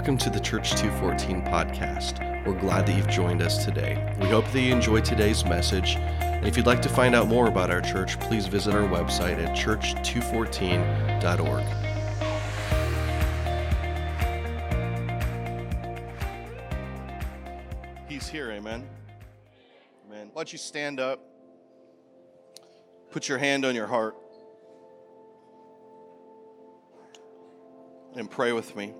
Welcome to the Church 214 podcast. We're glad that you've joined us today. We hope that you enjoyed today's message. And if you'd like to find out more about our church, please visit our website at church214.org. He's here, amen. Amen. Why don't you stand up? Put your hand on your heart and pray with me.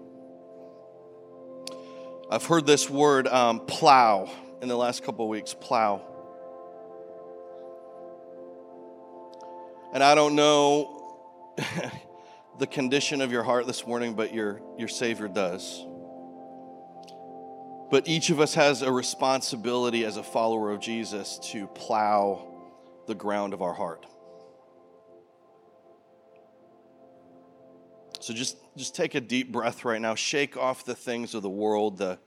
I've heard this word um, plow in the last couple of weeks plow. And I don't know the condition of your heart this morning, but your, your Savior does. But each of us has a responsibility as a follower of Jesus to plow the ground of our heart. So just, just take a deep breath right now. Shake off the things of the world, the,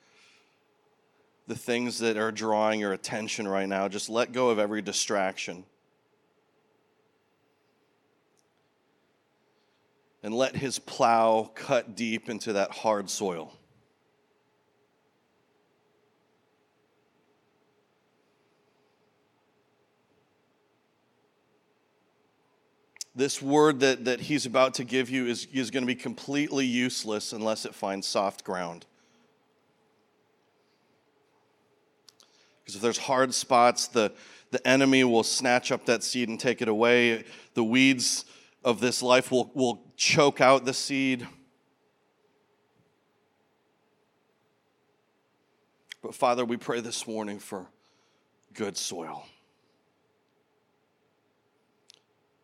the things that are drawing your attention right now. Just let go of every distraction. And let his plow cut deep into that hard soil. this word that, that he's about to give you is, is going to be completely useless unless it finds soft ground. Because if there's hard spots, the, the enemy will snatch up that seed and take it away. The weeds of this life will, will choke out the seed. But Father, we pray this morning for good soil.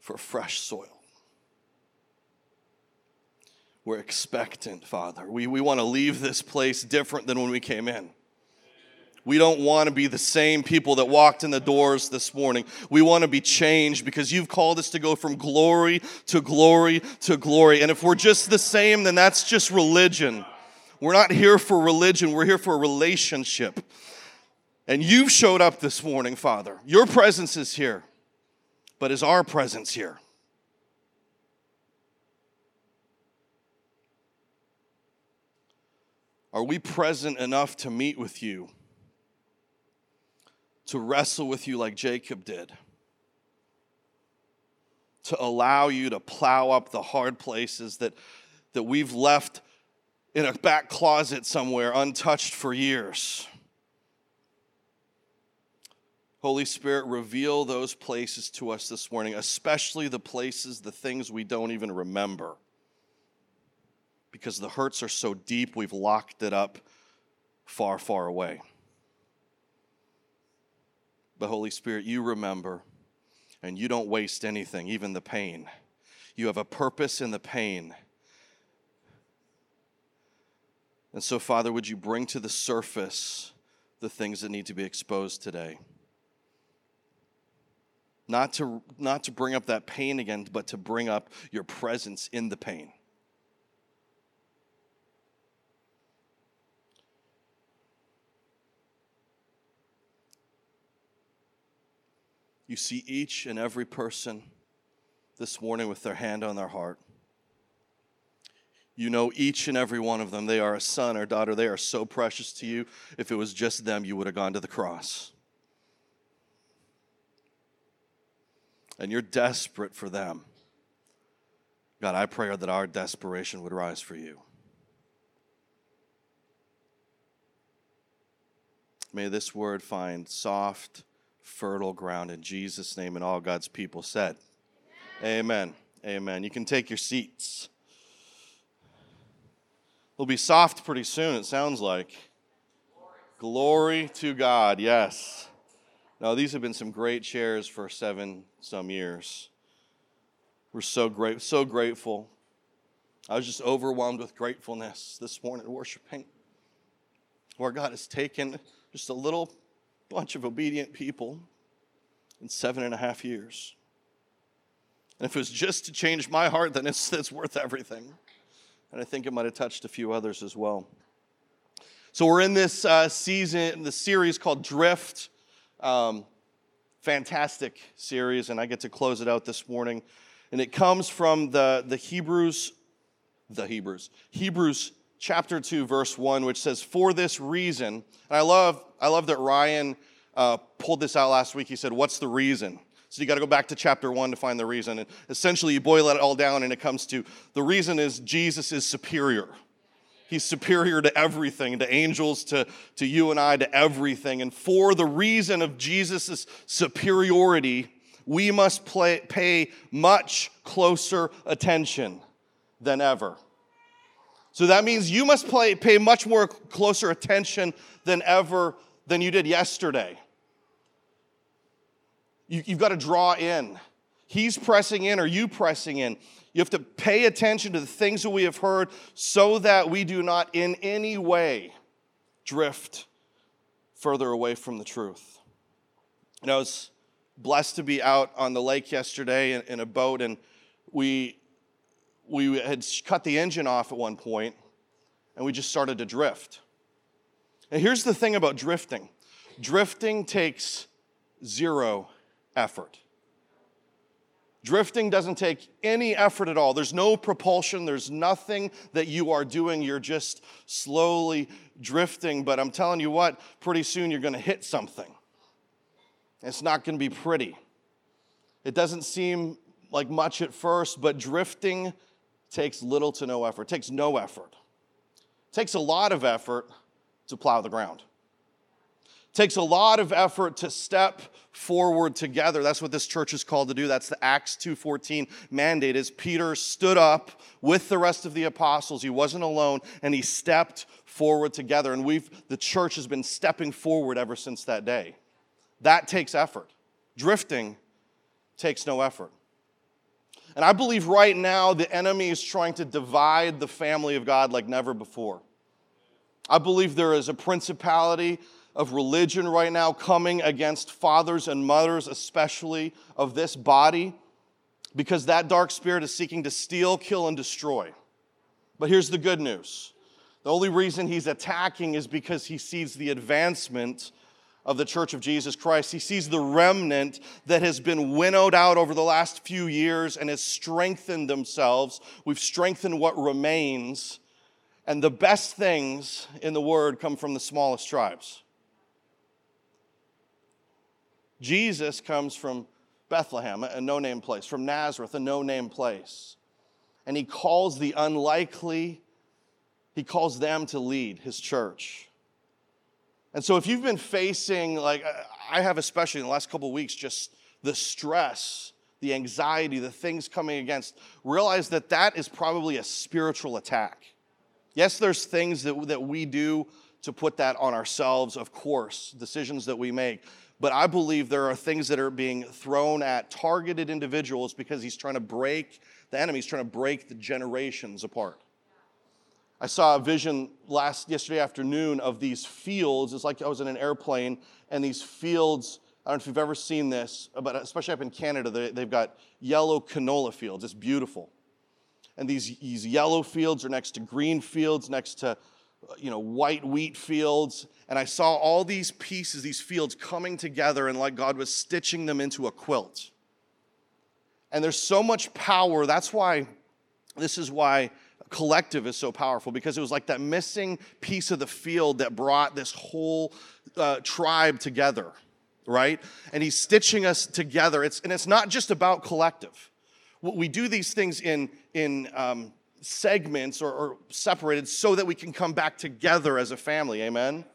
for fresh soil. We're expectant, Father. We, we want to leave this place different than when we came in. We don't want to be the same people that walked in the doors this morning. We want to be changed because you've called us to go from glory to glory to glory. And if we're just the same, then that's just religion. We're not here for religion, we're here for a relationship. And you've showed up this morning, Father. Your presence is here but is our presence here? Are we present enough to meet with you, to wrestle with you like Jacob did, to allow you to plow up the hard places that, that we've left in a back closet somewhere untouched for years? Holy Spirit, reveal those places to us this morning, especially the places, the things we don't even remember. Because the hurts are so deep, we've locked it up far, far away. But Holy Spirit, you remember, and you don't waste anything, even the pain. You have a purpose in the pain. And so, Father, would you bring to the surface the things that need to be exposed today? not to, not to bring up that pain again, but to bring up your presence in the pain. You see each and every person this morning with their hand on their heart. You know each and every one of them. They are a son or daughter. They are so precious to you. If it was just them, you would have gone to the cross. and you're desperate for them. God, I pray that our desperation would rise for you. May this word find soft, fertile ground in Jesus' name, and all God's people said, Amen. Amen. Amen. You can take your seats. It'll be soft pretty soon, it sounds like. Glory, Glory to God, yes. Now, these have been some great chairs for seven some years. We're so great, so grateful. I was just overwhelmed with gratefulness this morning worshiping, where God has taken just a little bunch of obedient people in seven and a half years. And if it was just to change my heart, then it's, it's worth everything. And I think it might have touched a few others as well. So we're in this uh, season, the series called Drift. Um, fantastic series, and I get to close it out this morning. And it comes from the, the Hebrews, the Hebrews, Hebrews chapter 2, verse 1, which says, For this reason, and I love, I love that Ryan uh, pulled this out last week. He said, What's the reason? So you got to go back to chapter 1 to find the reason. And essentially, you boil it all down, and it comes to the reason is Jesus is superior. He's superior to everything, to angels, to, to you and I, to everything. And for the reason of Jesus' superiority, we must play, pay much closer attention than ever. So that means you must play, pay much more closer attention than ever than you did yesterday. You, you've got to draw in. He's pressing in, or you pressing in. You have to pay attention to the things that we have heard so that we do not in any way drift further away from the truth. And I was blessed to be out on the lake yesterday in, in a boat, and we, we had cut the engine off at one point, and we just started to drift. And here's the thing about drifting drifting takes zero effort. Drifting doesn't take any effort at all. There's no propulsion, there's nothing that you are doing. You're just slowly drifting. But I'm telling you what, pretty soon you're going to hit something. It's not going to be pretty. It doesn't seem like much at first, but drifting takes little to no effort. Takes no effort. Takes a lot of effort to plow the ground. Takes a lot of effort to step forward together. That's what this church is called to do. That's the acts 2.14 mandate is peter stood up with the rest of the apostles. He wasn't alone and he stepped forward together. And we've the church has been stepping forward ever since that day. That takes effort. Drifting takes no effort and i believe right now the enemy is trying to divide the family of god like never before i believe there is a principality of religion right now coming against fathers and mothers, especially of this body, because that dark spirit is seeking to steal, kill, and destroy. But here's the good news the only reason he's attacking is because he sees the advancement of the Church of Jesus Christ. He sees the remnant that has been winnowed out over the last few years and has strengthened themselves. We've strengthened what remains. And the best things in the word come from the smallest tribes. Jesus comes from Bethlehem, a no name place, from Nazareth, a no name place. And he calls the unlikely, he calls them to lead his church. And so if you've been facing, like I have especially in the last couple weeks, just the stress, the anxiety, the things coming against, realize that that is probably a spiritual attack. Yes, there's things that, that we do to put that on ourselves, of course, decisions that we make. But I believe there are things that are being thrown at targeted individuals because he's trying to break the enemy, he's trying to break the generations apart. I saw a vision last yesterday afternoon of these fields. It's like I was in an airplane, and these fields. I don't know if you've ever seen this, but especially up in Canada, they, have got yellow canola fields. It's beautiful. And these, these yellow fields are next to green fields, next to you know, white wheat fields. And I saw all these pieces, these fields coming together, and like God was stitching them into a quilt. And there's so much power. That's why, this is why collective is so powerful, because it was like that missing piece of the field that brought this whole uh, tribe together, right? And he's stitching us together. It's, and it's not just about collective. We do these things in, in um, segments or, or separated so that we can come back together as a family. Amen.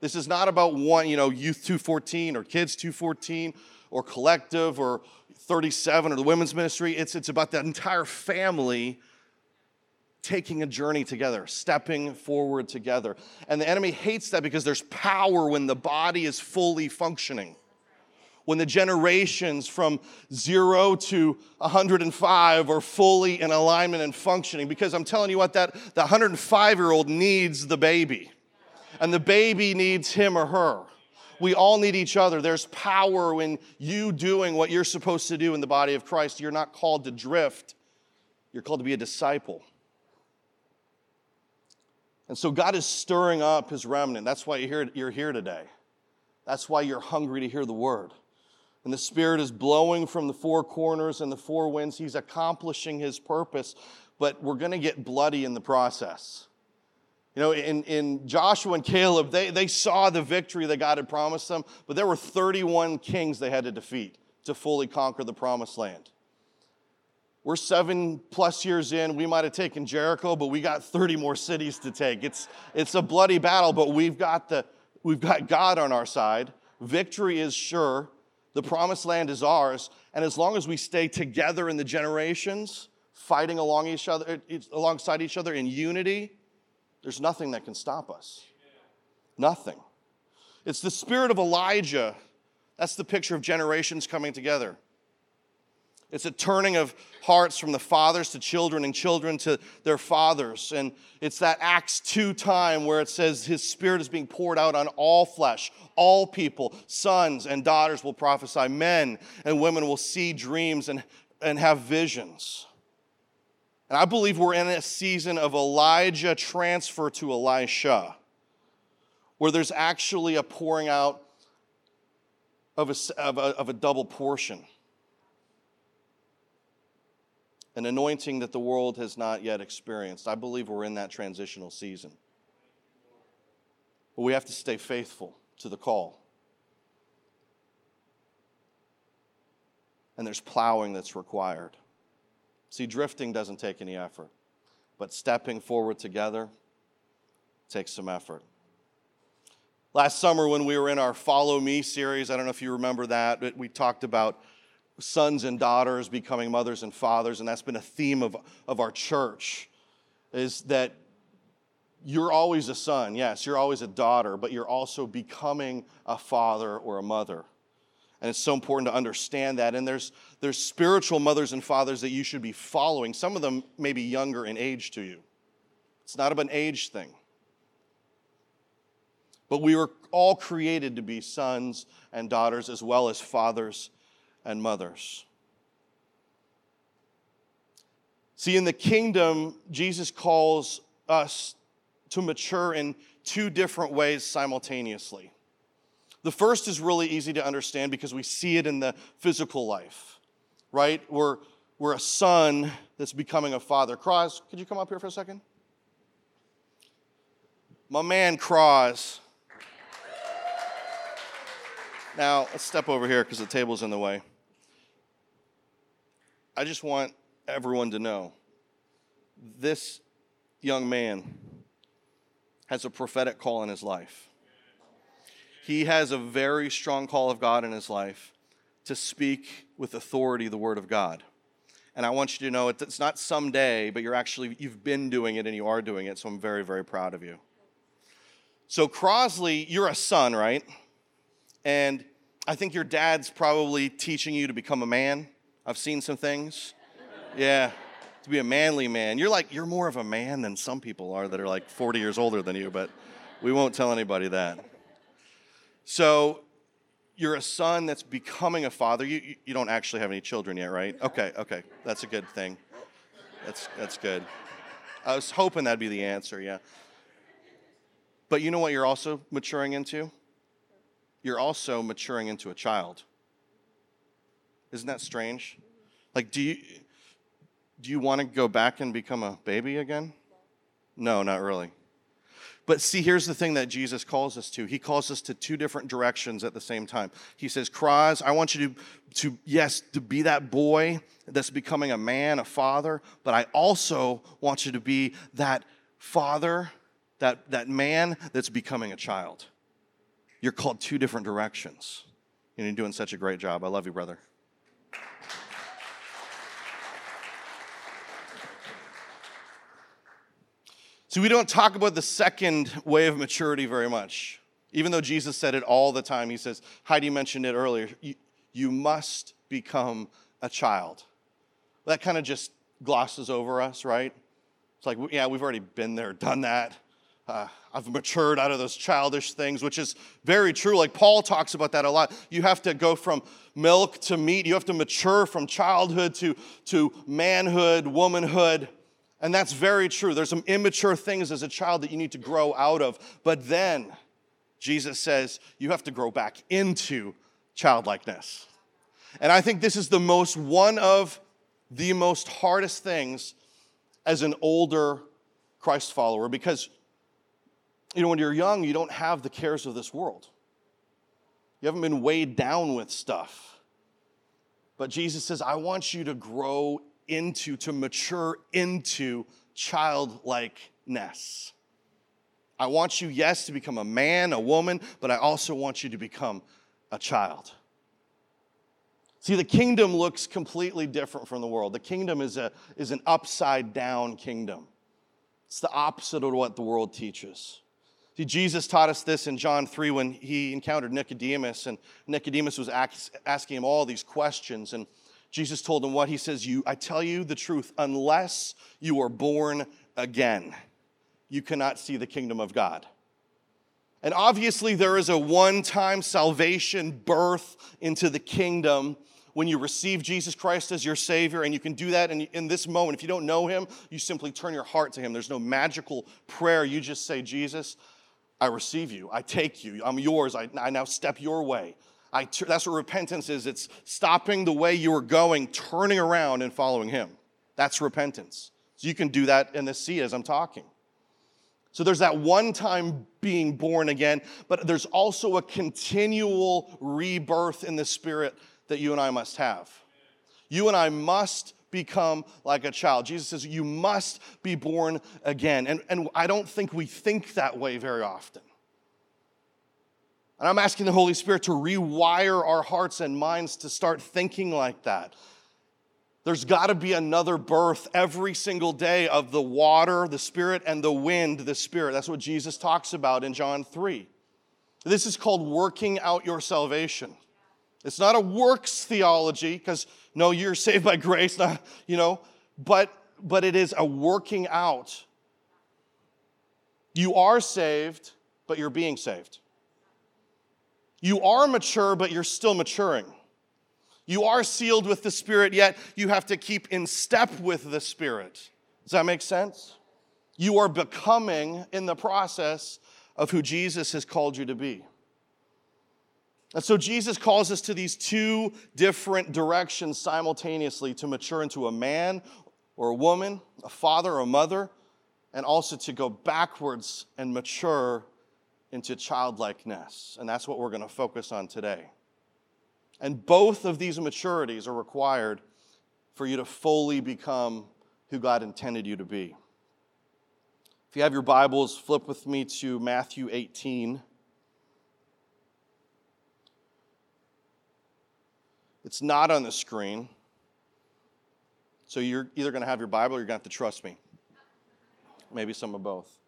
This is not about one, you know, Youth 214 or Kids 214 or Collective or 37 or the women's ministry. It's, it's about that entire family taking a journey together, stepping forward together. And the enemy hates that because there's power when the body is fully functioning when the generations from zero to 105 are fully in alignment and functioning. Because I'm telling you what, that the 105 year old needs the baby, and the baby needs him or her. We all need each other. There's power in you doing what you're supposed to do in the body of Christ. You're not called to drift, you're called to be a disciple. And so God is stirring up his remnant. That's why you're here, you're here today. That's why you're hungry to hear the word and the Spirit is blowing from the four corners and the four winds. He's accomplishing His purpose, but we're going to get bloody in the process. You know, in, in Joshua and Caleb, they, they saw the victory that God had promised them, but there were 31 kings they had to defeat to fully conquer the promised land. We're seven plus years in. We might have taken Jericho, but we got 30 more cities to take. It's, it's a bloody battle, but we've got, the, we've got God on our side. Victory is sure. The promised land is ours. And as long as we stay together in the generations, fighting along each other, alongside each other in unity, there's nothing that can stop us. Nothing. It's the spirit of Elijah. That's the picture of generations coming together. It's a turning of hearts from the fathers to children and children to their fathers. And it's that Acts 2 time where it says his spirit is being poured out on all flesh, all people. Sons and daughters will prophesy, men and women will see dreams and, and have visions. And I believe we're in a season of Elijah transfer to Elisha, where there's actually a pouring out of a, of a, of a double portion an anointing that the world has not yet experienced. I believe we're in that transitional season. But we have to stay faithful to the call. And there's plowing that's required. See, drifting doesn't take any effort, but stepping forward together takes some effort. Last summer, when we were in our Follow Me series, I don't know if you remember that, we talked about sons and daughters becoming mothers and fathers, and that's been a theme of, of our church, is that you're always a son, yes, you're always a daughter, but you're also becoming a father or a mother. And it's so important to understand that. And there's, there's spiritual mothers and fathers that you should be following. Some of them may be younger in age to you. It's not an age thing. But we were all created to be sons and daughters as well as fathers and mothers. See, in the kingdom, Jesus calls us to mature in two different ways simultaneously. The first is really easy to understand because we see it in the physical life, right? We're, we're a son that's becoming a father. Cross, could you come up here for a second? My man, Cross. Now, let's step over here because the table's in the way. I just want everyone to know this young man has a prophetic call in his life. He has a very strong call of God in his life to speak with authority the word of God. And I want you to know it's not someday, but you're actually, you've been doing it and you are doing it. So I'm very, very proud of you. So, Crosley, you're a son, right? And I think your dad's probably teaching you to become a man. I've seen some things. Yeah, to be a manly man. You're like, you're more of a man than some people are that are like 40 years older than you, but we won't tell anybody that. So, you're a son that's becoming a father. You, you don't actually have any children yet, right? Okay, okay. That's a good thing. That's, that's good. I was hoping that'd be the answer, yeah. But you know what you're also maturing into? You're also maturing into a child. Isn't that strange? Like, do you, do you want to go back and become a baby again? No, not really. But see, here's the thing that Jesus calls us to. He calls us to two different directions at the same time. He says, Kraz, I want you to, to, yes, to be that boy that's becoming a man, a father, but I also want you to be that father, that, that man that's becoming a child. You're called two different directions. And you're doing such a great job. I love you, brother. So we don't talk about the second way of maturity very much. Even though Jesus said it all the time, he says, Heidi mentioned it earlier, you, you must become a child. That kind of just glosses over us, right? It's like, yeah, we've already been there, done that. Uh, I've matured out of those childish things, which is very true. Like Paul talks about that a lot. You have to go from milk to meat. You have to mature from childhood to, to manhood, womanhood. And that's very true. There's some immature things as a child that you need to grow out of. But then Jesus says you have to grow back into childlikeness. And I think this is the most, one of the most hardest things as an older Christ follower because You know, when you're young, you don't have the cares of this world. You haven't been weighed down with stuff. But Jesus says, I want you to grow into, to mature into childlikeness. I want you, yes, to become a man, a woman, but I also want you to become a child. See, the kingdom looks completely different from the world. The kingdom is, a, is an upside down kingdom, it's the opposite of what the world teaches. See, Jesus taught us this in John 3 when he encountered Nicodemus, and Nicodemus was asking him all these questions. And Jesus told him what? He says, you, I tell you the truth, unless you are born again, you cannot see the kingdom of God. And obviously, there is a one time salvation birth into the kingdom when you receive Jesus Christ as your Savior, and you can do that in, in this moment. If you don't know Him, you simply turn your heart to Him. There's no magical prayer. You just say, Jesus, I receive you. I take you. I'm yours. I, I now step your way. I, that's what repentance is it's stopping the way you were going, turning around, and following Him. That's repentance. So you can do that in the sea as I'm talking. So there's that one time being born again, but there's also a continual rebirth in the Spirit that you and I must have. You and I must become like a child. Jesus says, You must be born again. And, and I don't think we think that way very often. And I'm asking the Holy Spirit to rewire our hearts and minds to start thinking like that. There's got to be another birth every single day of the water, the Spirit, and the wind, the Spirit. That's what Jesus talks about in John 3. This is called working out your salvation. It's not a works theology, because no, you're saved by grace, not, you know, but but it is a working out. You are saved, but you're being saved. You are mature, but you're still maturing. You are sealed with the Spirit, yet you have to keep in step with the Spirit. Does that make sense? You are becoming in the process of who Jesus has called you to be. And so Jesus calls us to these two different directions simultaneously to mature into a man or a woman, a father or a mother, and also to go backwards and mature into childlikeness. And that's what we're going to focus on today. And both of these maturities are required for you to fully become who God intended you to be. If you have your Bibles, flip with me to Matthew 18. It's not on the screen. So you're either going to have your Bible or you're going to have to trust me. Maybe some of both.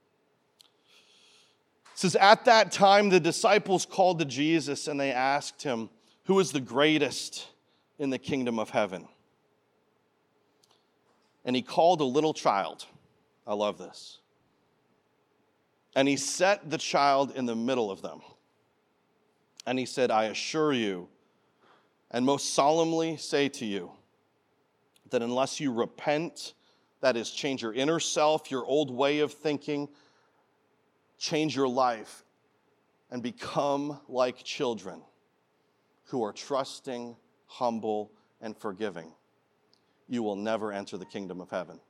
Says, At that time, the disciples called to Jesus and they asked him, Who is the greatest in the kingdom of heaven? And he called a little child. I love this. And he set the child in the middle of them. And he said, I assure you, and most solemnly say to you that unless you repent, that is, change your inner self, your old way of thinking, change your life, and become like children who are trusting, humble, and forgiving, you will never enter the kingdom of heaven.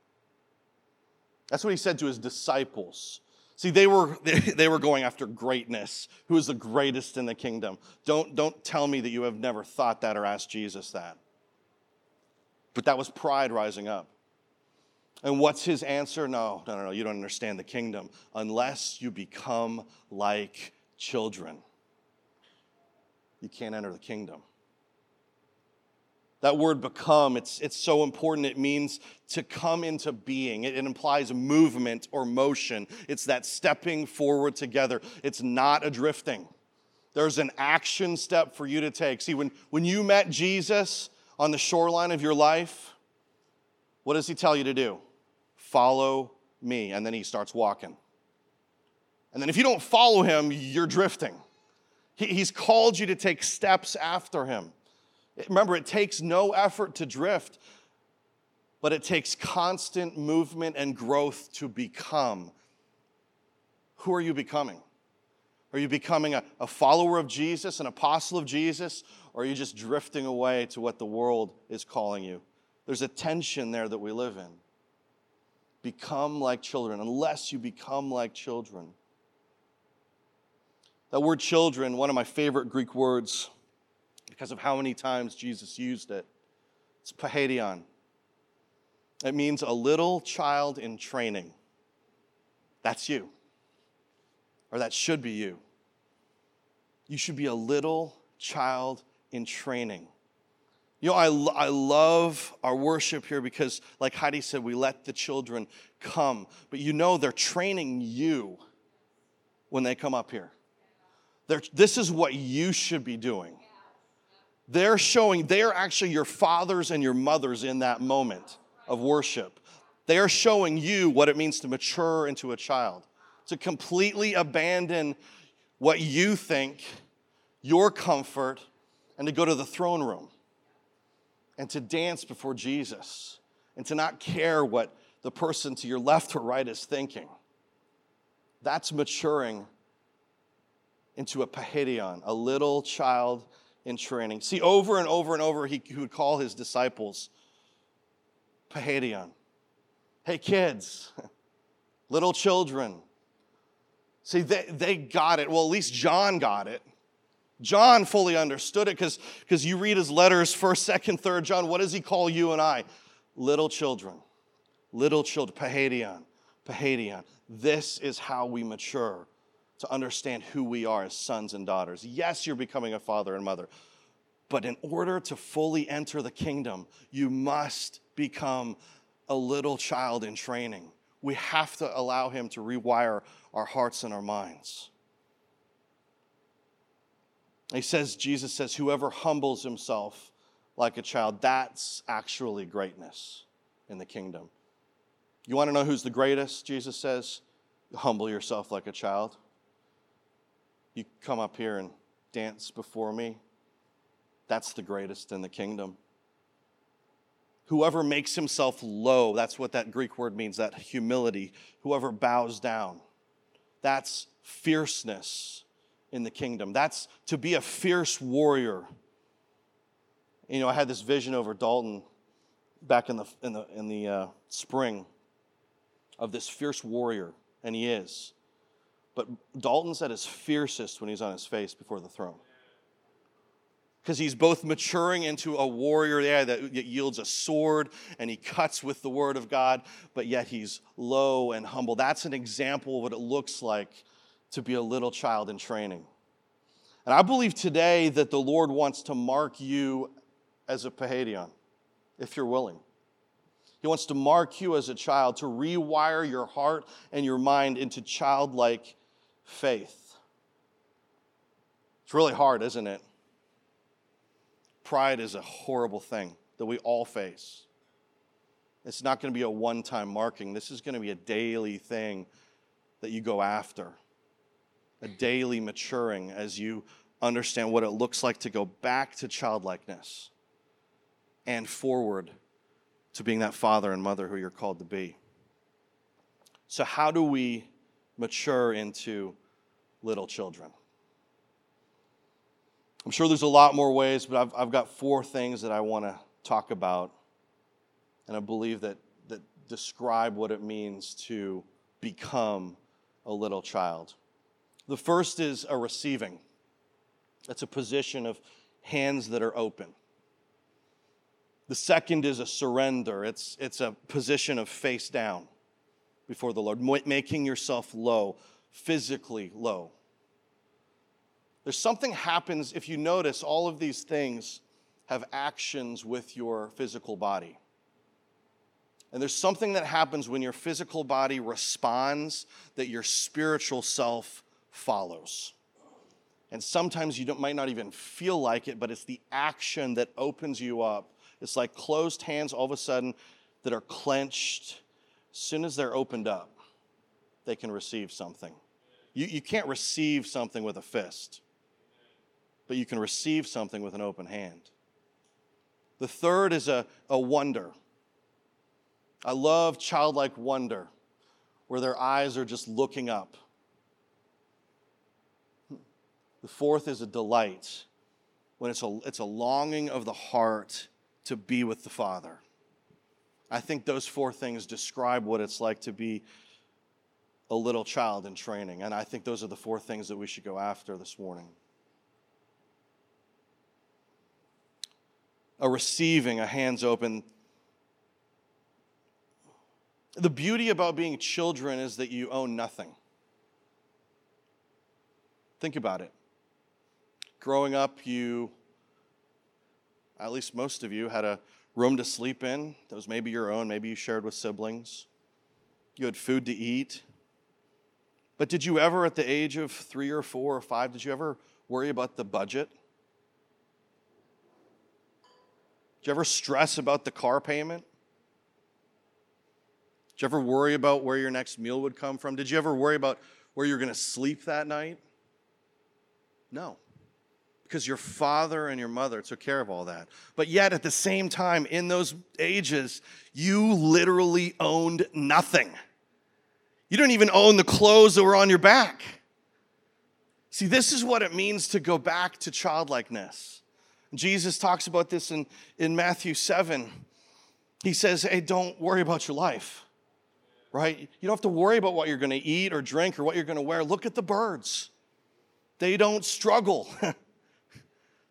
That's what he said to his disciples See, they were, they were going after greatness. Who is the greatest in the kingdom? Don't, don't tell me that you have never thought that or asked Jesus that. But that was pride rising up. And what's his answer? No, no, no, no, you don't understand the kingdom unless you become like children. You can't enter the kingdom. That word become, it's, it's so important. It means to come into being. It, it, implies movement or motion. It's that stepping forward together. It's not a drifting. There's an action step for you to take. See, when, when you met Jesus on the shoreline of your life, what does he tell you to do? Follow me. And then he starts walking. And then if you don't follow him, you're drifting. He, he's called you to take steps after him. Remember, it takes no effort to drift, but it takes constant movement and growth to become. Who are you becoming? Are you becoming a, a follower of Jesus, an apostle of Jesus, or are you just drifting away to what the world is calling you? There's a tension there that we live in. Become like children, unless you become like children. That word children, one of my favorite Greek words, because of how many times Jesus used it. It's pahadion. It means a little child in training. That's you. Or that should be you. You should be a little child in training. You know, I, I love our worship here because, like Heidi said, we let the children come. But you know, they're training you when they come up here. They're, this is what you should be doing. They're showing, they're actually your fathers and your mothers in that moment of worship. They are showing you what it means to mature into a child, to completely abandon what you think, your comfort, and to go to the throne room and to dance before Jesus and to not care what the person to your left or right is thinking. That's maturing into a pahadion, a little child in training. See, over and over and over, he, he would call his disciples pahadion. Hey, kids, little children. See, they, they got it. Well, at least John got it. John fully understood it because you read his letters, first, second, third John. What does he call you and I? Little children. Little children. Pahadion. Pahadion. This is how we mature to understand who we are as sons and daughters. Yes, you're becoming a father and mother, but in order to fully enter the kingdom, you must become a little child in training. We have to allow Him to rewire our hearts and our minds. He says, Jesus says, whoever humbles himself like a child, that's actually greatness in the kingdom. You want to know who's the greatest? Jesus says, humble yourself like a child. You come up here and dance before me. That's the greatest in the kingdom. Whoever makes himself low, that's what that Greek word means, that humility. Whoever bows down, that's fierceness in the kingdom. That's to be a fierce warrior. You know, I had this vision over Dalton back in the, in the, in the uh, spring of this fierce warrior, and he is. But Dalton's at his fiercest when he's on his face before the throne because he's both maturing into a warrior there that yields a sword and he cuts with the word of God, but yet he's low and humble. That's an example of what it looks like to be a little child in training. And I believe today that the Lord wants to mark you as a Pahadion, if you're willing. He wants to mark you as a child, to rewire your heart and your mind into childlike faith. It's really hard, isn't it? Pride is a horrible thing that we all face. It's not going to be a one time marking. This is going to be a daily thing that you go after, a daily maturing as you understand what it looks like to go back to childlikeness and forward to being that father and mother who you're called to be. So, how do we mature into little children? I'm sure there's a lot more ways, but I've, I've got four things that I want to talk about. And I believe that, that describe what it means to become a little child. The first is a receiving, it's a position of hands that are open. The second is a surrender, it's, it's a position of face down before the Lord, making yourself low, physically low. There's something happens if you notice all of these things have actions with your physical body. And there's something that happens when your physical body responds that your spiritual self follows. And sometimes you might not even feel like it, but it's the action that opens you up. It's like closed hands all of a sudden that are clenched. As soon as they're opened up, they can receive something. You, you can't receive something with a fist but you can receive something with an open hand. The third is a, a wonder. I love childlike wonder, where their eyes are just looking up. The fourth is a delight, when it's a, it's a longing of the heart to be with the Father. I think those four things describe what it's like to be a little child in training. And I think those are the four things that we should go after this morning. A receiving, a hands open. The beauty about being children is that you own nothing. Think about it. Growing up, you, at least most of you, had a room to sleep in that was maybe your own, maybe you shared with siblings. You had food to eat. But did you ever, at the age of three or four or five, did you ever worry about the budget? Did you ever stress about the car payment? Did you ever worry about where your next meal would come from? Did you ever worry about where you're going to sleep that night? No. Because your father and your mother took care of all that. But yet, at the same time, in those ages, you literally owned nothing. You don't even own the clothes that were on your back. See, this is what it means to go back to childlikeness. Jesus talks about this in, in Matthew 7. He says, Hey, don't worry about your life, right? You don't have to worry about what you're going to eat or drink or what you're going to wear. Look at the birds, they don't struggle.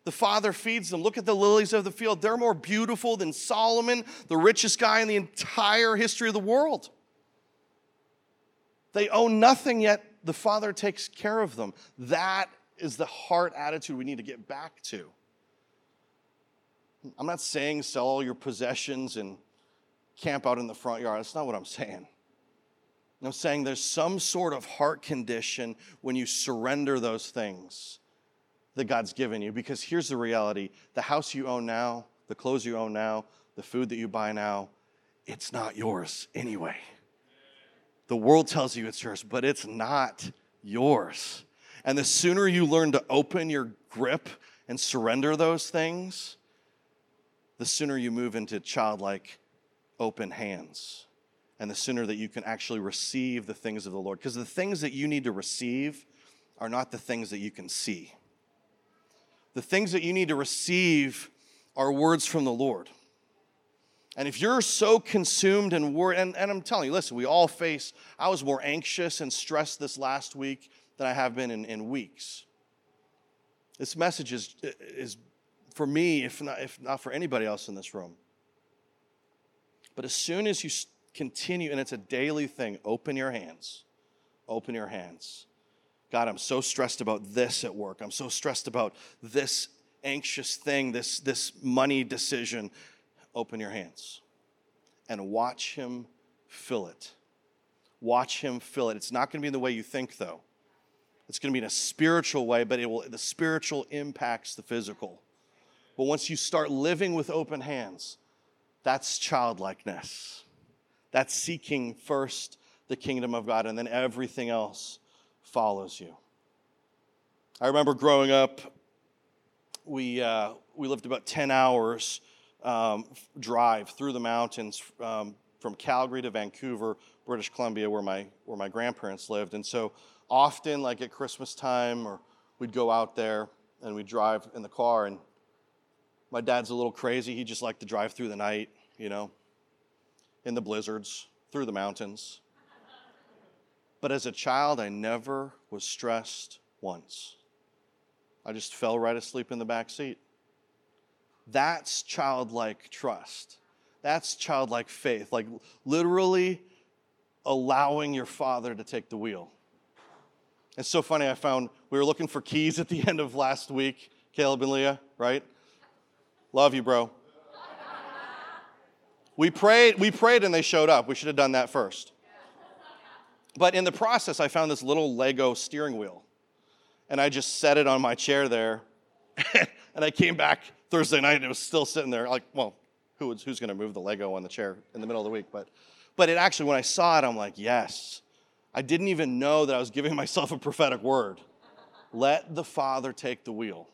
the Father feeds them. Look at the lilies of the field. They're more beautiful than Solomon, the richest guy in the entire history of the world. They own nothing, yet the Father takes care of them. That is the heart attitude we need to get back to. I'm not saying sell all your possessions and camp out in the front yard. That's not what I'm saying. I'm saying there's some sort of heart condition when you surrender those things that God's given you. Because here's the reality the house you own now, the clothes you own now, the food that you buy now, it's not yours anyway. The world tells you it's yours, but it's not yours. And the sooner you learn to open your grip and surrender those things, the sooner you move into childlike open hands. And the sooner that you can actually receive the things of the Lord. Because the things that you need to receive are not the things that you can see. The things that you need to receive are words from the Lord. And if you're so consumed and worried, and, and I'm telling you, listen, we all face, I was more anxious and stressed this last week than I have been in, in weeks. This message is, is for me, if not, if not for anybody else in this room. But as soon as you continue, and it's a daily thing, open your hands. Open your hands. God, I'm so stressed about this at work. I'm so stressed about this anxious thing, this, this money decision open your hands and watch Him fill it. Watch Him fill it. It's not going to be in the way you think, though. It's going to be in a spiritual way, but it will, the spiritual impacts the physical. But once you start living with open hands, that's childlikeness. That's seeking first the kingdom of God, and then everything else follows you. I remember growing up, we, uh, we lived about 10 hours um, drive through the mountains um, from Calgary to Vancouver, British Columbia, where my, where my grandparents lived. And so often, like at Christmas time, or we'd go out there and we'd drive in the car. And my dad's a little crazy. He just liked to drive through the night, you know, in the blizzards, through the mountains. But as a child, I never was stressed once. I just fell right asleep in the back seat. That's childlike trust. That's childlike faith. Like literally allowing your father to take the wheel. It's so funny. I found we were looking for keys at the end of last week, Caleb and Leah, right? Love you, bro. We prayed, we prayed and they showed up. We should have done that first. But in the process, I found this little Lego steering wheel. And I just set it on my chair there. and I came back Thursday night and it was still sitting there. Like, well, who was, who's going to move the Lego on the chair in the middle of the week? But, but it actually, when I saw it, I'm like, yes. I didn't even know that I was giving myself a prophetic word. Let the Father take the wheel.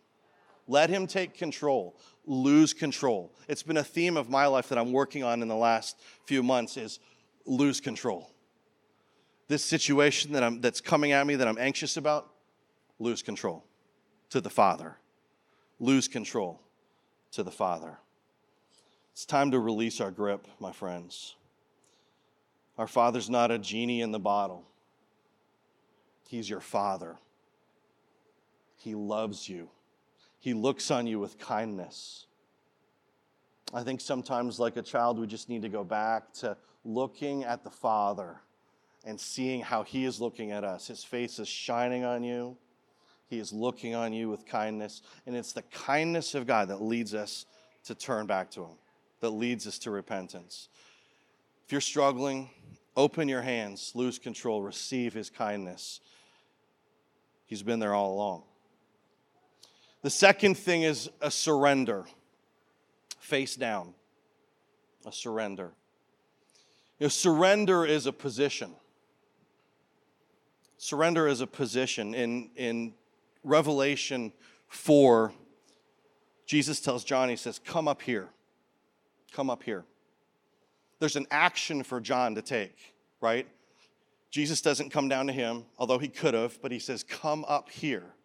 Let Him take control. Lose control. It's been a theme of my life that I'm working on in the last few months is lose control. This situation that I'm, that's coming at me that I'm anxious about, lose control to the Father. Lose control to the Father. It's time to release our grip, my friends. Our Father's not a genie in the bottle. He's your Father. He loves you. He looks on you with kindness. I think sometimes, like a child, we just need to go back to looking at the Father and seeing how He is looking at us. His face is shining on you, He is looking on you with kindness. And it's the kindness of God that leads us to turn back to Him, that leads us to repentance. If you're struggling, open your hands, lose control, receive His kindness. He's been there all along. The second thing is a surrender, face down, a surrender. You know, surrender is a position. Surrender is a position. In, in Revelation 4, Jesus tells John, He says, Come up here. Come up here. There's an action for John to take, right? Jesus doesn't come down to him, although he could have, but he says, Come up here.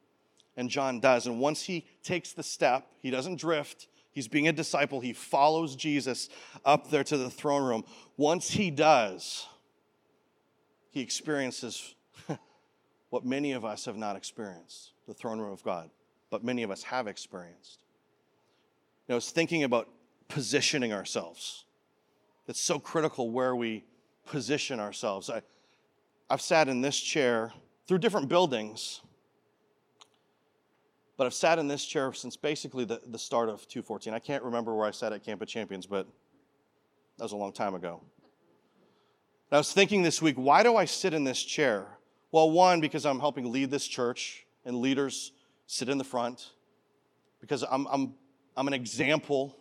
And John does. And once he takes the step, he doesn't drift. He's being a disciple. He follows Jesus up there to the throne room. Once he does, he experiences what many of us have not experienced the throne room of God, but many of us have experienced. You know, it's thinking about positioning ourselves. It's so critical where we position ourselves. I, I've sat in this chair through different buildings but I've sat in this chair since basically the, the start of 214. I can't remember where I sat at Camp of Champions, but that was a long time ago. And I was thinking this week, why do I sit in this chair? Well, one, because I'm helping lead this church, and leaders sit in the front, because I'm, I'm, I'm an example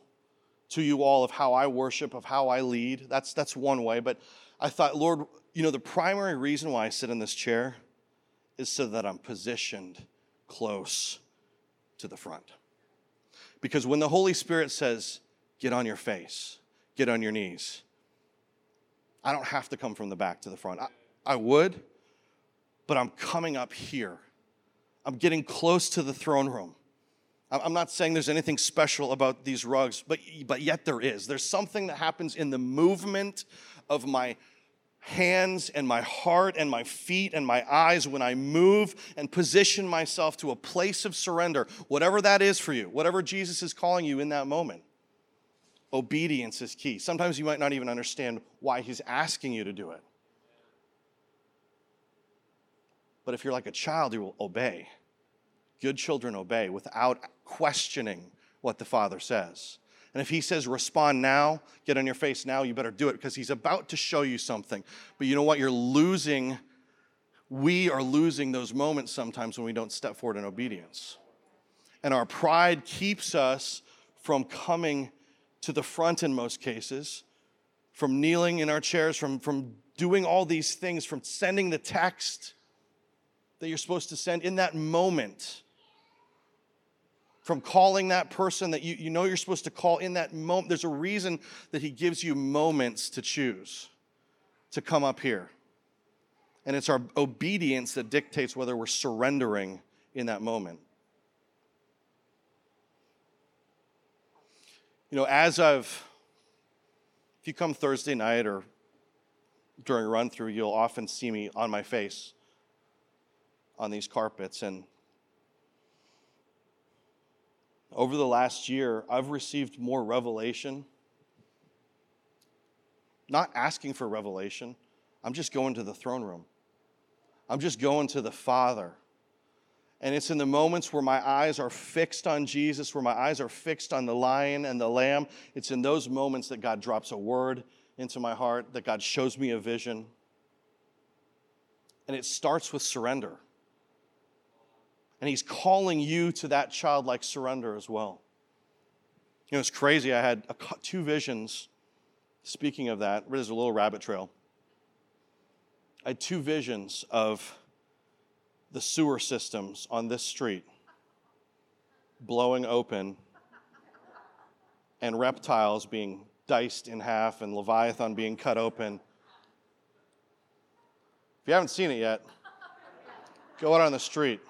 to you all of how I worship, of how I lead. That's, that's one way. But I thought, Lord, you know, the primary reason why I sit in this chair is so that I'm positioned close to the front. Because when the Holy Spirit says, get on your face, get on your knees, I don't have to come from the back to the front. I, I would, but I'm coming up here. I'm getting close to the throne room. I'm not saying there's anything special about these rugs, but, but yet there is. There's something that happens in the movement of my hands and my heart and my feet and my eyes when I move and position myself to a place of surrender, whatever that is for you, whatever Jesus is calling you in that moment. Obedience is key. Sometimes you might not even understand why he's asking you to do it. But if you're like a child, you will obey. Good children obey without questioning what the Father says. And if he says, respond now, get on your face now, you better do it because he's about to show you something. But you know what? You're losing, we are losing those moments sometimes when we don't step forward in obedience. And our pride keeps us from coming to the front in most cases, from kneeling in our chairs, from, from doing all these things, from sending the text that you're supposed to send in that moment from calling that person that you, you know you're supposed to call in that moment. There's a reason that He gives you moments to choose to come up here. And it's our obedience that dictates whether we're surrendering in that moment. You know, as I've, if you come Thursday night or during a run through, you'll often see me on my face on these carpets. And over the last year, I've received more revelation. Not asking for revelation, I'm just going to the throne room. I'm just going to the Father. And it's in the moments where my eyes are fixed on Jesus, where my eyes are fixed on the lion and the lamb. It's in those moments that God drops a word into my heart, that God shows me a vision. And it starts with surrender. And he's calling you to that childlike surrender as well. You know, it's crazy. I had a, two visions. Speaking of that, there's a little rabbit trail. I had two visions of the sewer systems on this street blowing open and reptiles being diced in half and Leviathan being cut open. If you haven't seen it yet, go out on the street.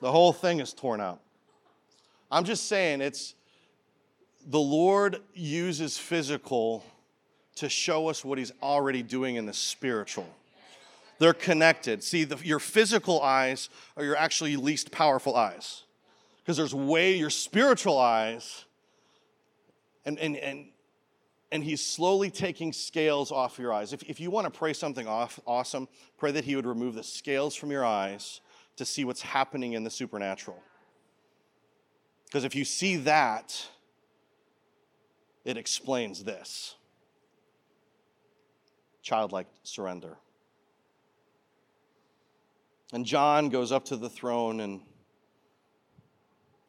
The whole thing is torn out. I'm just saying it's the Lord uses physical to show us what he's already doing in the spiritual. They're connected. See, the, your physical eyes are your actually least powerful eyes. Because there's way, your spiritual eyes, and, and, and, and he's slowly taking scales off your eyes. If, if you want to pray something off, awesome, pray that he would remove the scales from your eyes to see what's happening in the supernatural. Because if you see that, it explains this childlike surrender. And John goes up to the throne in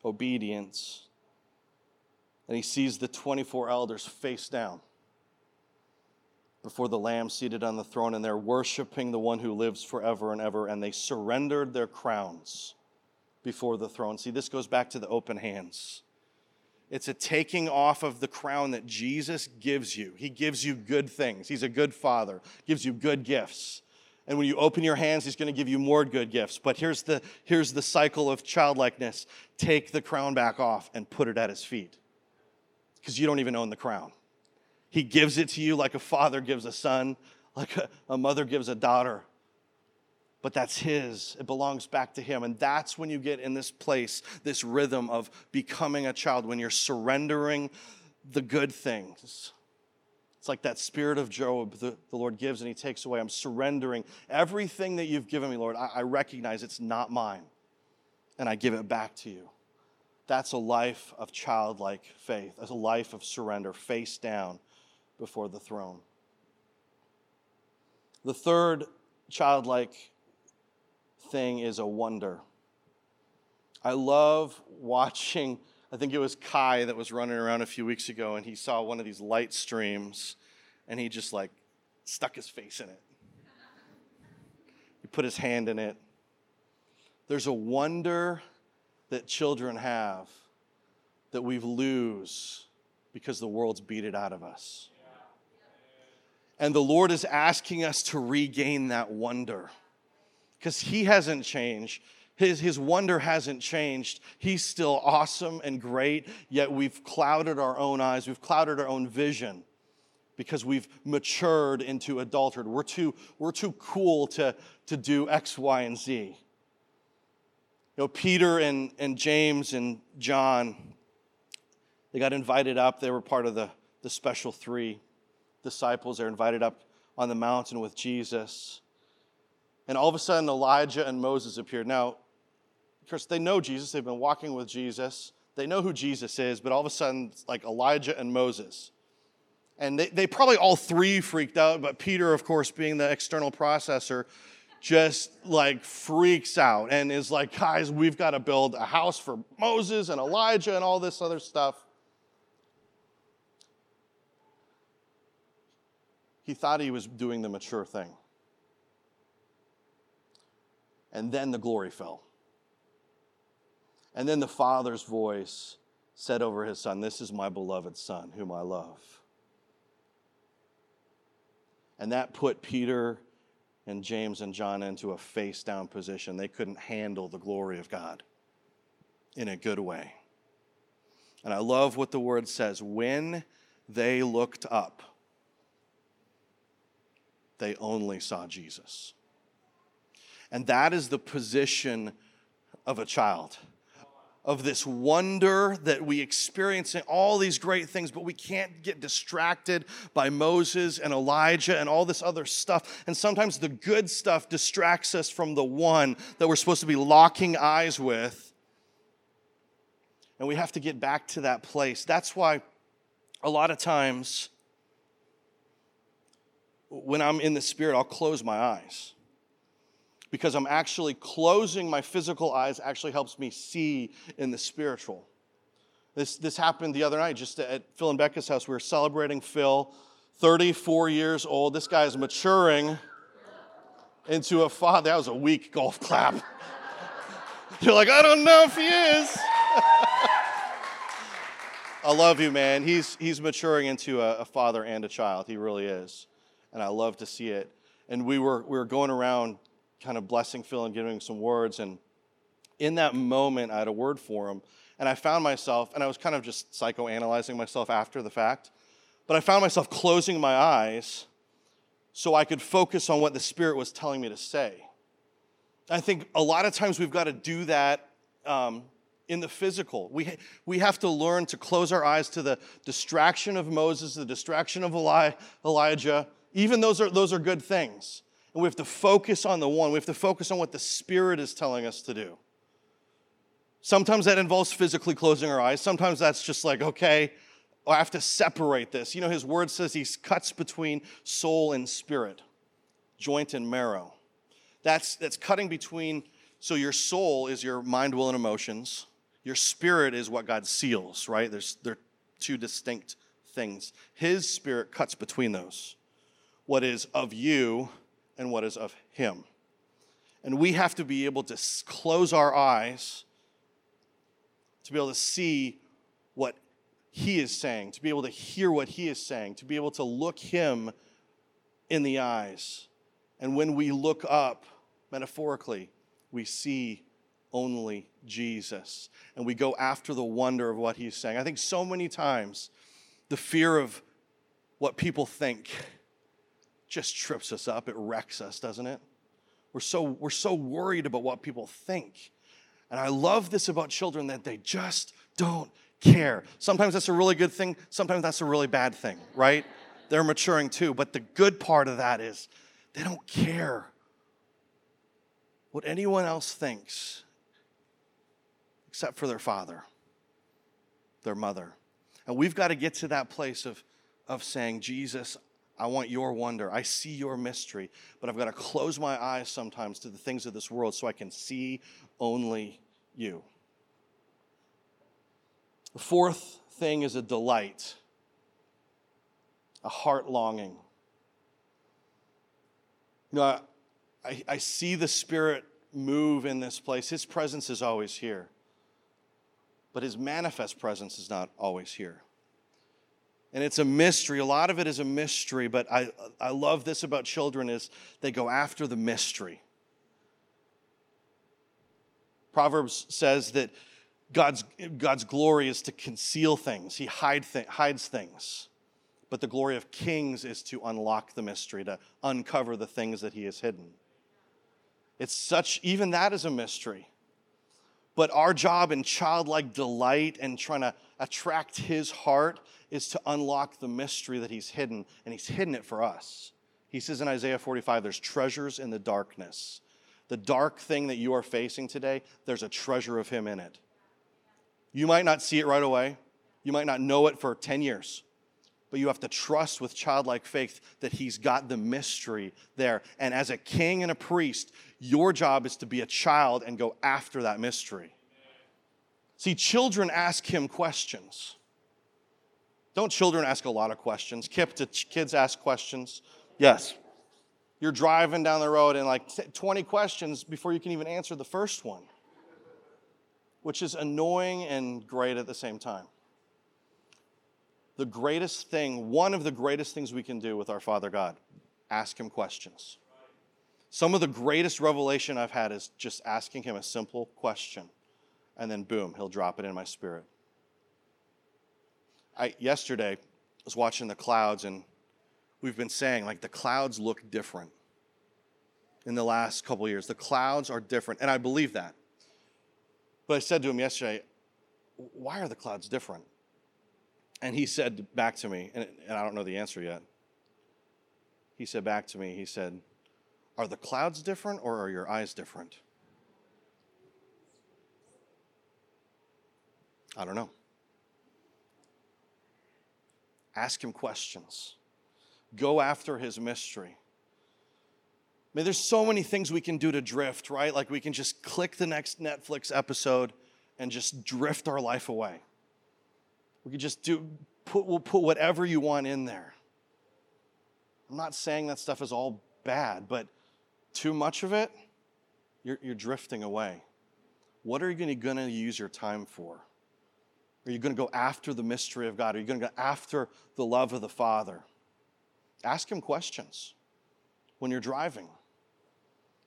obedience, and he sees the 24 elders face down before the Lamb seated on the throne, and they're worshiping the one who lives forever and ever, and they surrendered their crowns before the throne. See, this goes back to the open hands. It's a taking off of the crown that Jesus gives you. He gives you good things. He's a good father, gives you good gifts. And when you open your hands, he's going to give you more good gifts. But here's the, here's the cycle of childlikeness take the crown back off and put it at his feet because you don't even own the crown. He gives it to you like a father gives a son, like a, a mother gives a daughter. But that's his. It belongs back to him. And that's when you get in this place, this rhythm of becoming a child, when you're surrendering the good things it's like that spirit of Job the, the Lord gives and he takes away. I'm surrendering everything that you've given me, Lord. I, I recognize it's not mine and I give it back to you. That's a life of childlike faith, as a life of surrender, face down before the throne. The third childlike thing is a wonder. I love watching I think it was Kai that was running around a few weeks ago and he saw one of these light streams and he just like stuck his face in it. He put his hand in it. There's a wonder that children have that we lose because the world's beat it out of us. And the Lord is asking us to regain that wonder because He hasn't changed. His, his wonder hasn't changed. He's still awesome and great, yet we've clouded our own eyes, we've clouded our own vision because we've matured into adulthood. We're too, we're too cool to, to do X, Y, and Z. You know, Peter and, and James and John, they got invited up. They were part of the, the special three disciples. They're invited up on the mountain with Jesus. And all of a sudden, Elijah and Moses appear. Now, of course, they know Jesus. They've been walking with Jesus. They know who Jesus is, but all of a sudden, it's like Elijah and Moses. And they, they probably all three freaked out, but Peter, of course, being the external processor, just like freaks out and is like, guys, we've got to build a house for Moses and Elijah and all this other stuff. He thought he was doing the mature thing. And then the glory fell. And then the Father's voice said over his son, This is my beloved Son, whom I love. And that put Peter and James and John into a face down position. They couldn't handle the glory of God in a good way. And I love what the word says when they looked up, they only saw Jesus. And that is the position of a child of this wonder that we experience in all these great things, but we can't get distracted by Moses and Elijah and all this other stuff. And sometimes the good stuff distracts us from the one that we're supposed to be locking eyes with. And we have to get back to that place. That's why a lot of times when I'm in the Spirit, I'll close my eyes because I'm actually closing my physical eyes actually helps me see in the spiritual. This, this happened the other night just at Phil and Becca's house. We were celebrating Phil, 34 years old. This guy is maturing into a father. That was a weak golf clap. You're like, I don't know if he is. I love you, man. He's, he's maturing into a, a father and a child. He really is. And I love to see it. And we were, we were going around kind of blessing Phil and giving him some words. And in that moment, I had a word for him. And I found myself, and I was kind of just psychoanalyzing myself after the fact, but I found myself closing my eyes so I could focus on what the Spirit was telling me to say. I think a lot of times we've got to do that um, in the physical. We, we have to learn to close our eyes to the distraction of Moses, the distraction of Eli, Elijah. Even those are, those are good things. And we have to focus on the one. We have to focus on what the Spirit is telling us to do. Sometimes that involves physically closing our eyes. Sometimes that's just like, okay, I have to separate this. You know, his word says he cuts between soul and spirit, joint and marrow. That's, that's cutting between, so your soul is your mind, will, and emotions. Your spirit is what God seals, right? There's, they're two distinct things. His spirit cuts between those what is of you and what is of him. And we have to be able to close our eyes to be able to see what he is saying, to be able to hear what he is saying, to be able to look him in the eyes. And when we look up, metaphorically, we see only Jesus. And we go after the wonder of what he's saying. I think so many times the fear of what people think just trips us up. It wrecks us, doesn't it? We're so, we're so worried about what people think. And I love this about children that they just don't care. Sometimes that's a really good thing, sometimes that's a really bad thing, right? They're maturing too. But the good part of that is they don't care what anyone else thinks except for their father, their mother. And we've got to get to that place of, of saying, Jesus, I want your wonder. I see your mystery, but I've got to close my eyes sometimes to the things of this world so I can see only you. The fourth thing is a delight, a heart longing. You know, I, I see the Spirit move in this place. His presence is always here, but His manifest presence is not always here. And it's a mystery. A lot of it is a mystery, but I, I love this about children is they go after the mystery. Proverbs says that God's, God's glory is to conceal things, He hide hides things. But the glory of kings is to unlock the mystery, to uncover the things that He has hidden. It's such, even that is a mystery. But our job in childlike delight and trying to attract His heart is to unlock the mystery that He's hidden, and He's hidden it for us. He says in Isaiah 45, there's treasures in the darkness. The dark thing that you are facing today, there's a treasure of Him in it. You might not see it right away. You might not know it for 10 years. But you have to trust with childlike faith that He's got the mystery there. And as a king and a priest, your job is to be a child and go after that mystery. See, children ask Him questions. Don't children ask a lot of questions? Kip, do kids ask questions? Yes. You're driving down the road and like 20 questions before you can even answer the first one which is annoying and great at the same time. The greatest thing, one of the greatest things we can do with our Father God, ask Him questions. Some of the greatest revelation I've had is just asking Him a simple question, and then boom, He'll drop it in my spirit. I, yesterday, was watching the clouds, and we've been saying, like, the clouds look different in the last couple years. The clouds are different, and I believe that. But I said to him yesterday, why are the clouds different? And he said back to me, and, and I don't know the answer yet. He said back to me, he said, Are the clouds different or are your eyes different? I don't know. Ask him questions. Go after his mystery. I mean, there's so many things we can do to drift, right? Like we can just click the next Netflix episode and just drift our life away. We could just do, put, we'll put whatever you want in there. I'm not saying that stuff is all bad, but too much of it, you're, you're drifting away. What are you going to use your time for? Are you going to go after the mystery of God? Are you going to go after the love of the Father? Ask Him questions when you're driving.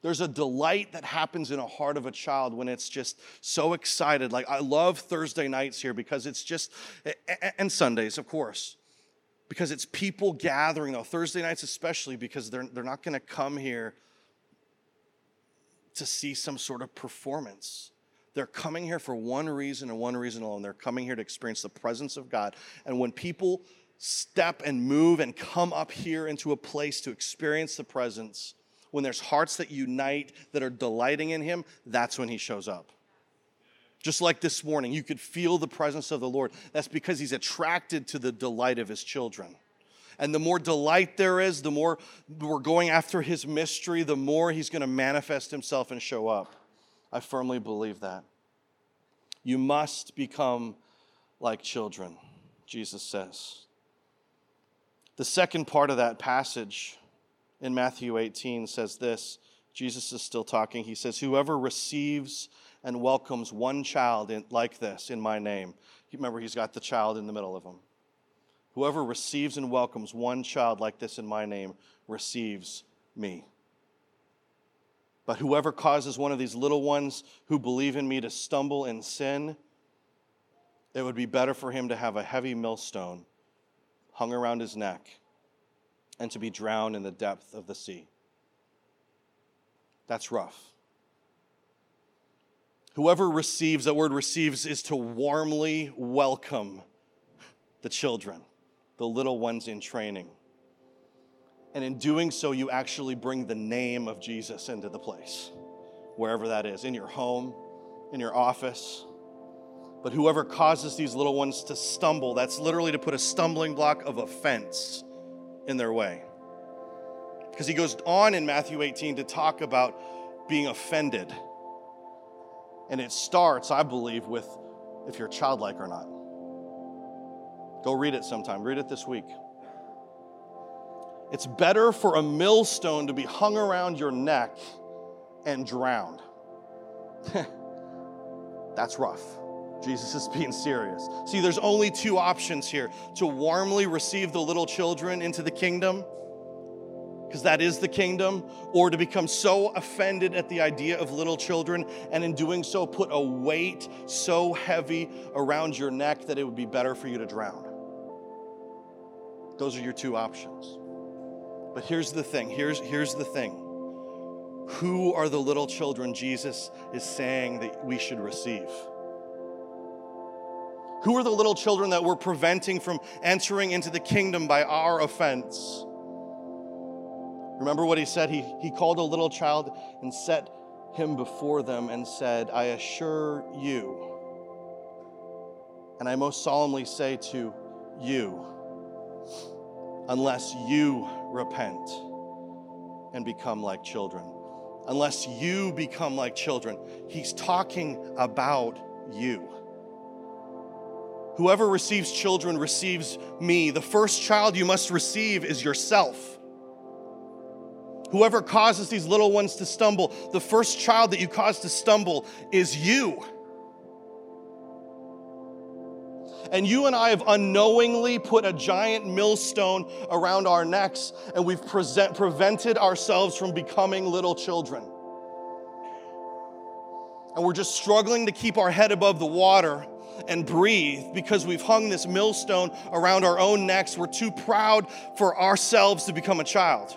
There's a delight that happens in a heart of a child when it's just so excited. Like, I love Thursday nights here because it's just, and Sundays, of course. because it's people gathering, though, Thursday nights especially, because they're, they're not going to come here to see some sort of performance. They're coming here for one reason and one reason alone. They're coming here to experience the presence of God. And when people step and move and come up here into a place to experience the presence, when there's hearts that unite that are delighting in Him, that's when He shows up. Just like this morning, you could feel the presence of the Lord. That's because He's attracted to the delight of His children. And the more delight there is, the more we're going after His mystery, the more He's going to manifest Himself and show up. I firmly believe that. You must become like children, Jesus says. The second part of that passage in Matthew 18 says this Jesus is still talking. He says, Whoever receives and welcomes one child in, like this in my name, remember, he's got the child in the middle of him. Whoever receives and welcomes one child like this in my name receives me. But whoever causes one of these little ones who believe in me to stumble in sin, it would be better for him to have a heavy millstone hung around his neck and to be drowned in the depth of the sea. That's rough. Whoever receives, that word receives is to warmly welcome the children, the little ones in training. And in doing so, you actually bring the name of Jesus into the place, wherever that is, in your home, in your office. But whoever causes these little ones to stumble, that's literally to put a stumbling block of offense in their way. Because he goes on in Matthew 18 to talk about being offended. And it starts, I believe, with if you're childlike or not. Go read it sometime. Read it this week. It's better for a millstone to be hung around your neck and drowned. That's rough. Jesus is being serious. See, there's only two options here to warmly receive the little children into the kingdom, because that is the kingdom, or to become so offended at the idea of little children and in doing so put a weight so heavy around your neck that it would be better for you to drown. Those are your two options. But here's the thing here's, here's the thing. Who are the little children Jesus is saying that we should receive? Who are the little children that we're preventing from entering into the kingdom by our offense? Remember what he said? He, he called a little child and set him before them and said, I assure you, and I most solemnly say to you, unless you repent and become like children. Unless you become like children. He's talking about you. Whoever receives children receives me. The first child you must receive is yourself. Whoever causes these little ones to stumble, the first child that you cause to stumble is you. And you and I have unknowingly put a giant millstone around our necks, and we've present, prevented ourselves from becoming little children. And we're just struggling to keep our head above the water and breathe because we've hung this millstone around our own necks. We're too proud for ourselves to become a child.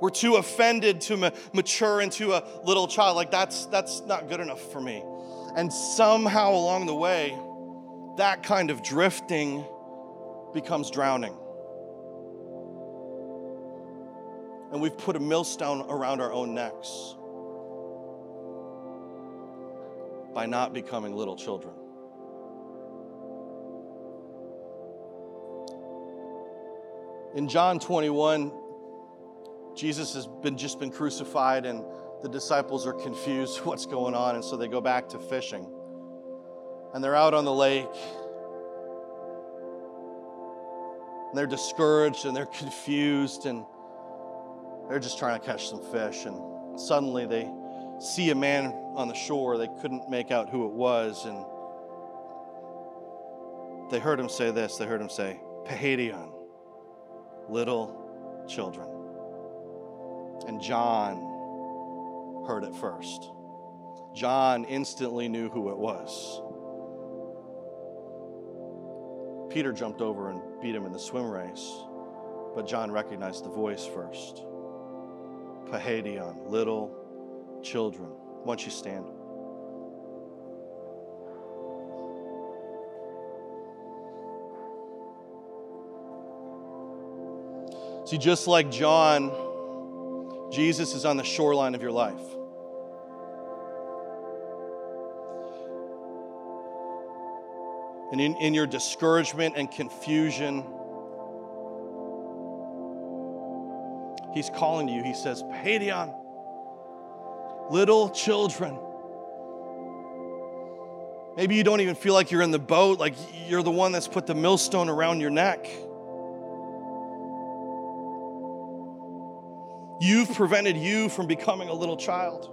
We're too offended to ma- mature into a little child. Like, that's, that's not good enough for me. And somehow along the way, that kind of drifting becomes drowning. And we've put a millstone around our own necks by not becoming little children. In John 21, Jesus has been just been crucified and the disciples are confused what's going on, and so they go back to fishing. And they're out on the lake. And they're discouraged and they're confused and they're just trying to catch some fish. And suddenly they see a man on the shore. They couldn't make out who it was. And they heard him say this they heard him say, Paidion, little children. And John heard it first. John instantly knew who it was. Peter jumped over and beat him in the swim race, but John recognized the voice first. Paidion, little children. Why don't you stand? See, just like John, Jesus is on the shoreline of your life. And in, in your discouragement and confusion, He's calling to you. He says, Paidion, little children. Maybe you don't even feel like you're in the boat, like you're the one that's put the millstone around your neck. You've prevented you from becoming a little child.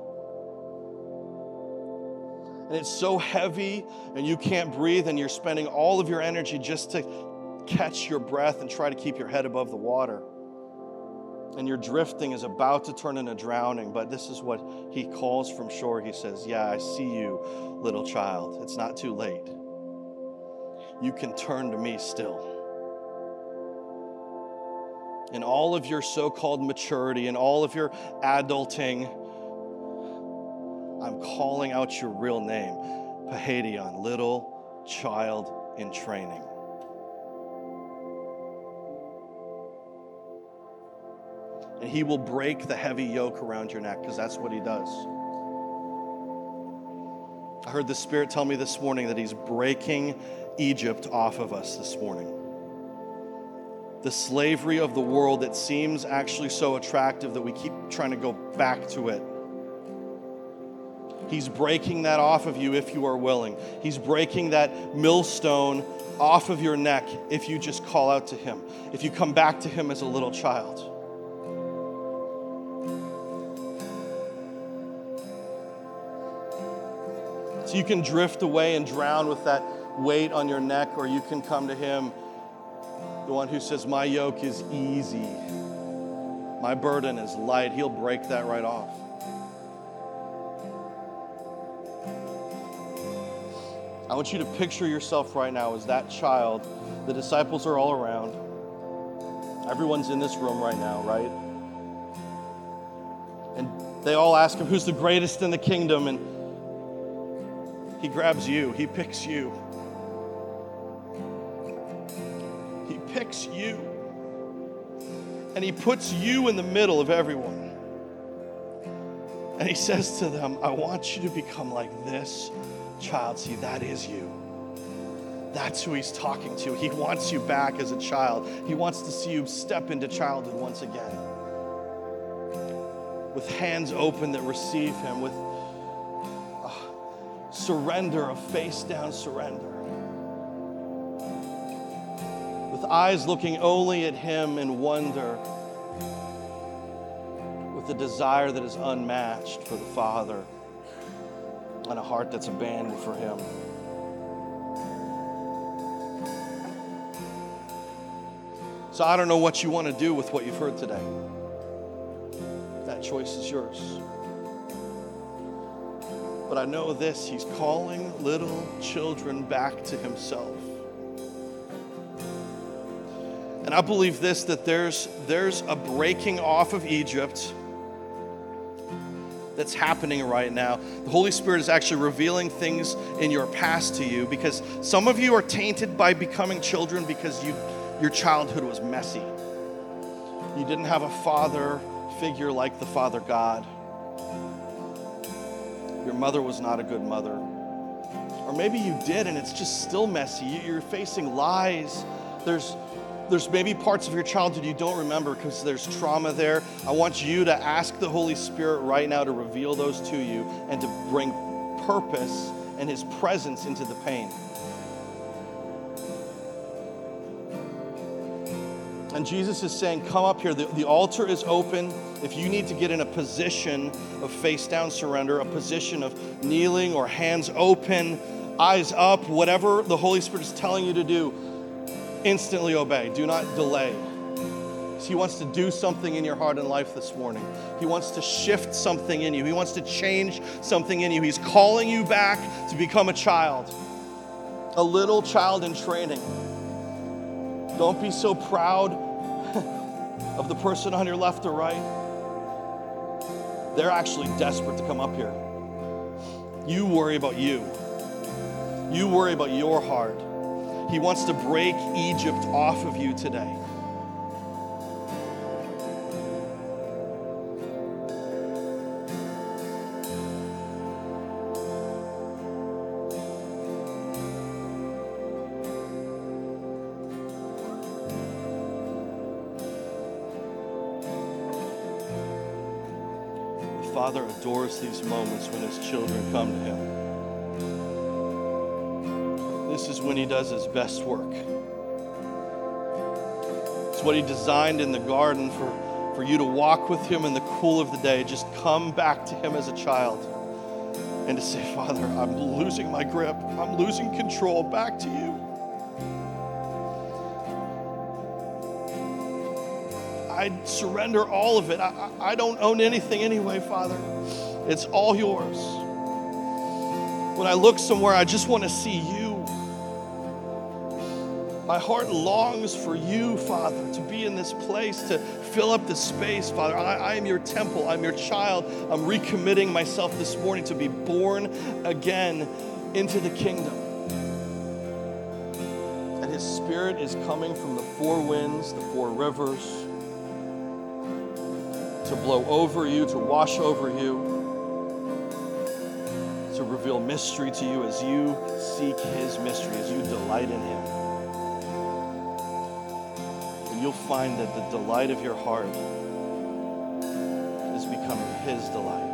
And it's so heavy, and you can't breathe, and you're spending all of your energy just to catch your breath and try to keep your head above the water. And your drifting is about to turn into drowning, but this is what he calls from shore. He says, Yeah, I see you, little child. It's not too late. You can turn to me still in all of your so called maturity in all of your adulting, I'm calling out your real name, Paidion, little child in training. And he will break the heavy yoke around your neck because that's what he does. I heard the Spirit tell me this morning that he's breaking Egypt off of us this morning the slavery of the world that seems actually so attractive that we keep trying to go back to it. He's breaking that off of you if you are willing. He's breaking that millstone off of your neck if you just call out to Him, if you come back to Him as a little child. So you can drift away and drown with that weight on your neck, or you can come to Him the one who says, My yoke is easy, my burden is light. He'll break that right off. I want you to picture yourself right now as that child. The disciples are all around. Everyone's in this room right now, right? And they all ask him, Who's the greatest in the kingdom? And he grabs you, he picks you. Picks you. And he puts you in the middle of everyone. And he says to them, I want you to become like this child. See, that is you. That's who he's talking to. He wants you back as a child. He wants to see you step into childhood once again. With hands open that receive him, with uh, surrender, a face down surrender with eyes looking only at Him in wonder, with a desire that is unmatched for the Father, and a heart that's abandoned for Him. So I don't know what you want to do with what you've heard today. That choice is yours. But I know this He's calling little children back to Himself. And I believe this that there's, there's a breaking off of Egypt that's happening right now. The Holy Spirit is actually revealing things in your past to you because some of you are tainted by becoming children because you, your childhood was messy. You didn't have a father figure like the Father God. Your mother was not a good mother. Or maybe you did and it's just still messy. You're facing lies. There's there's maybe parts of your childhood you don't remember because there's trauma there. I want you to ask the Holy Spirit right now to reveal those to you and to bring purpose and His presence into the pain. And Jesus is saying, Come up here. The, the, altar is open. If you need to get in a position of face down surrender, a position of kneeling or hands open, eyes up, whatever the Holy Spirit is telling you to do, instantly obey. Do not delay. He wants to do something in your heart and life this morning. He wants to shift something in you. He wants to change something in you. He's calling you back to become a child, a little child in training. Don't be so proud of the person on your left or right. They're actually desperate to come up here. You worry about you. You worry about your heart. He wants to break Egypt off of you today. The Father adores these moments when his children come to him. When he does his best work. It's what he designed in the garden for, for you to walk with him in the cool of the day. Just come back to him as a child and to say, Father, I'm losing my grip, I'm losing control. Back to you. I surrender all of it. I, I don't own anything anyway, Father. It's all yours. When I look somewhere, I just want to see you. My heart longs for you, Father, to be in this place, to fill up this space, Father. I, I, am your temple, I'm your child. I'm recommitting myself this morning to be born again into the kingdom. And His Spirit is coming from the four winds, the four rivers, to blow over you, to wash over you to reveal mystery to you as you seek his mystery, as you delight in him. You'll find that the delight of your heart is becoming his delight.